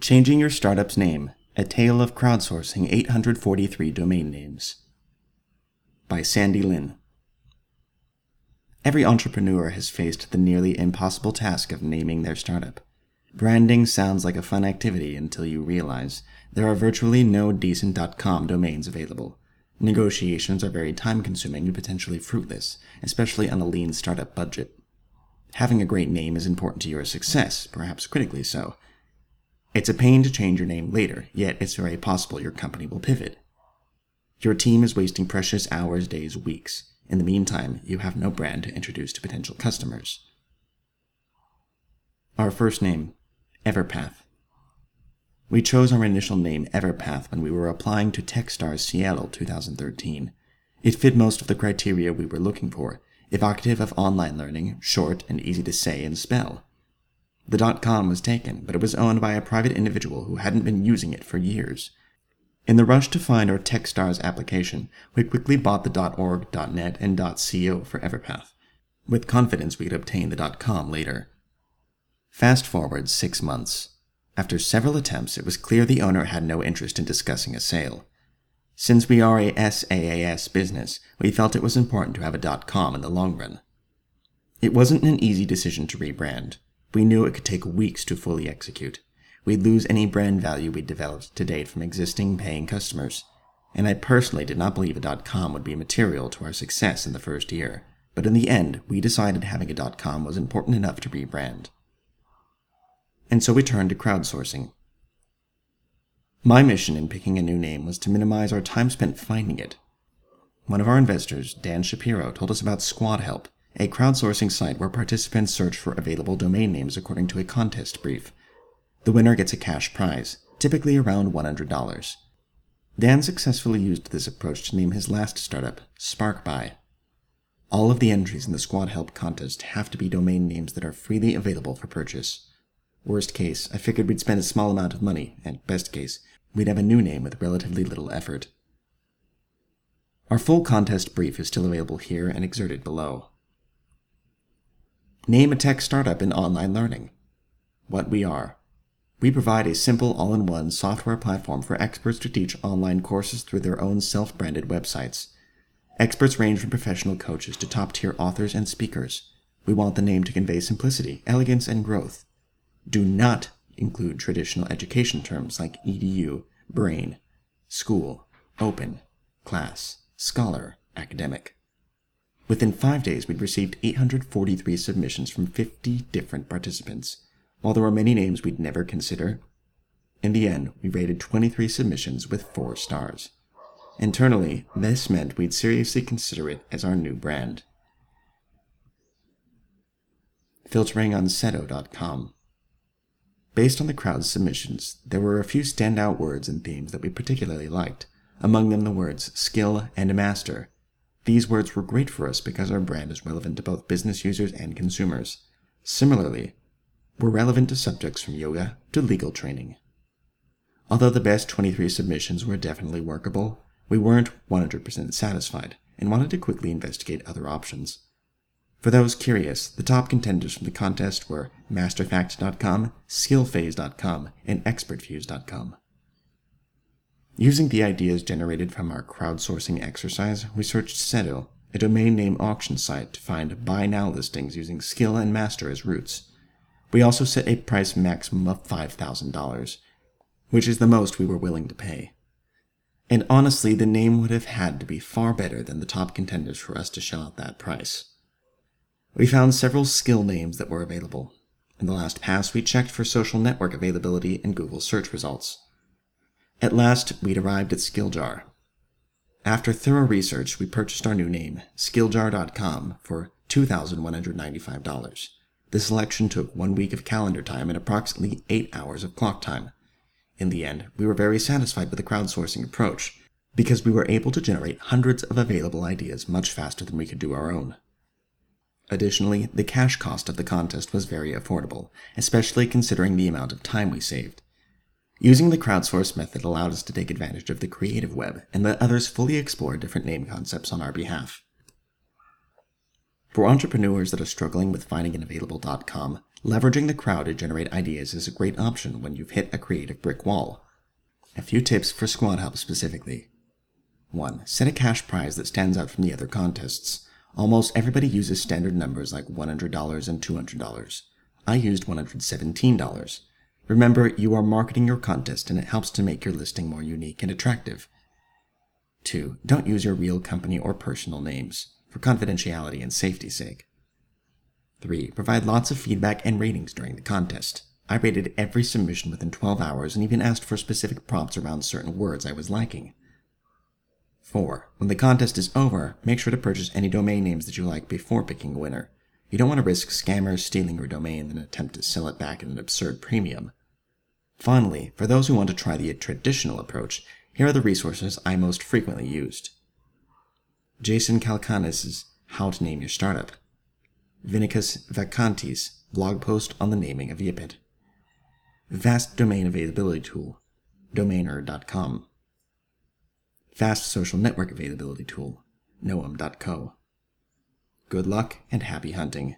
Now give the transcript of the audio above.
Changing Your Startup's Name A Tale of Crowdsourcing 843 Domain Names by Sandi Lin. Every entrepreneur has faced the nearly impossible task of naming their startup. Branding sounds like a fun activity until you realize there are virtually no decent .com domains available. Negotiations are very time consuming and potentially fruitless, especially on a lean startup budget. Having a great name is important to your success, perhaps critically so it's a pain to change your name later, yet it's very possible your company will pivot. Your team is wasting precious hours, days, weeks. In the meantime, you have no brand to introduce to potential customers. Our first name, Everpath. We chose our initial name Everpath when we were applying to Techstars Seattle 2013. It fit most of the criteria we were looking for, evocative of online learning, short and easy to say and spell. The dot com was taken, but it was owned by a private individual who hadn't been using it for years. In the rush to find our Techstars application, we quickly bought the .org, .net, and .co for Everpath, with confidence we could obtain the .com later. Fast forward six months. After several attempts, it was clear the owner had no interest in discussing a sale. Since we are a SaaS business, we felt it was important to have a .com in the long run. It wasn't an easy decision to rebrand. We knew it could take weeks to fully execute. We'd lose any brand value we'd developed to date from existing paying customers. And I personally did not believe a .com would be material to our success in the first year. But in the end, we decided having a .com was important enough to rebrand. And so we turned to crowdsourcing. My mission in picking a new name was to minimize our time spent finding it. One of our investors, Dan Shapiro, told us about Squad Help, a crowdsourcing site where participants search for available domain names according to a contest brief. The winner gets a cash prize, typically around $100. Dan successfully used this approach to name his last startup, SparkBuy. All of the entries in the Squad Help contest have to be domain names that are freely available for purchase. Worst case, I figured we'd spend a small amount of money, and best case, we'd have a new name with relatively little effort. Our full contest brief is still available here and exerted below. Name a tech startup in online learning. What we are. We provide a simple all in one software platform for experts to teach online courses through their own self branded websites. Experts range from professional coaches to top tier authors and speakers. We want the name to convey simplicity, elegance, and growth. Do not include traditional education terms like edu, brain, school, open, class, scholar, academic. Within five days, we'd received 843 submissions from 50 different participants. While there were many names we'd never consider, in the end, we rated 23 submissions with 4 stars. Internally, this meant we'd seriously consider it as our new brand. Filtering on Sedo.com. Based on the crowd's submissions, there were a few standout words and themes that we particularly liked, among them the words skill and master, these words were great for us because our brand is relevant to both business users and consumers. Similarly, we're relevant to subjects from yoga to legal training. Although the best 23 submissions were definitely workable, we weren't 100% satisfied and wanted to quickly investigate other options. For those curious, the top contenders from the contest were masterfact.com, skillphase.com, and expertviews.com. Using the ideas generated from our crowdsourcing exercise, we searched Sedo, a domain name auction site, to find buy now listings using skill and master as roots. We also set a price maximum of $5,000, which is the most we were willing to pay. And honestly, the name would have had to be far better than the top contenders for us to shell out that price. We found several skill names that were available. In the last pass, we checked for social network availability in Google search results. At last, we'd arrived at Skilljar. After thorough research, we purchased our new name, Skilljar.com, for $2,195. The selection took one week of calendar time and approximately eight hours of clock time. In the end, we were very satisfied with the crowdsourcing approach because we were able to generate hundreds of available ideas much faster than we could do our own. Additionally, the cash cost of the contest was very affordable, especially considering the amount of time we saved. Using the crowdsource method allowed us to take advantage of the creative web and let others fully explore different name concepts on our behalf. For entrepreneurs that are struggling with finding an available .com, Leveraging the crowd to generate ideas is a great option when you've hit a creative brick wall. A few tips for squad help specifically. 1. Set a cash prize that stands out from the other contests. Almost everybody uses standard numbers like $100 and $200. I used $117. Remember, you are marketing your contest and it helps to make your listing more unique and attractive. 2. Don't use your real company or personal names, for confidentiality and safety's sake. 3. Provide lots of feedback and ratings during the contest. I rated every submission within 12 hours and even asked for specific prompts around certain words I was liking. 4. When the contest is over, make sure to purchase any domain names that you like before picking a winner. You don't want to risk scammers stealing your domain and attempt to sell it back at an absurd premium. Finally, for those who want to try the traditional approach, here are the resources I most frequently used. Jason Calacanis' How to Name Your Startup. Vinicius Vacanti's blog post on the naming of Yipit. Vast Domain Availability Tool, domainr.com. Fast Social Network Availability Tool, knowem.co. Good luck and happy hunting.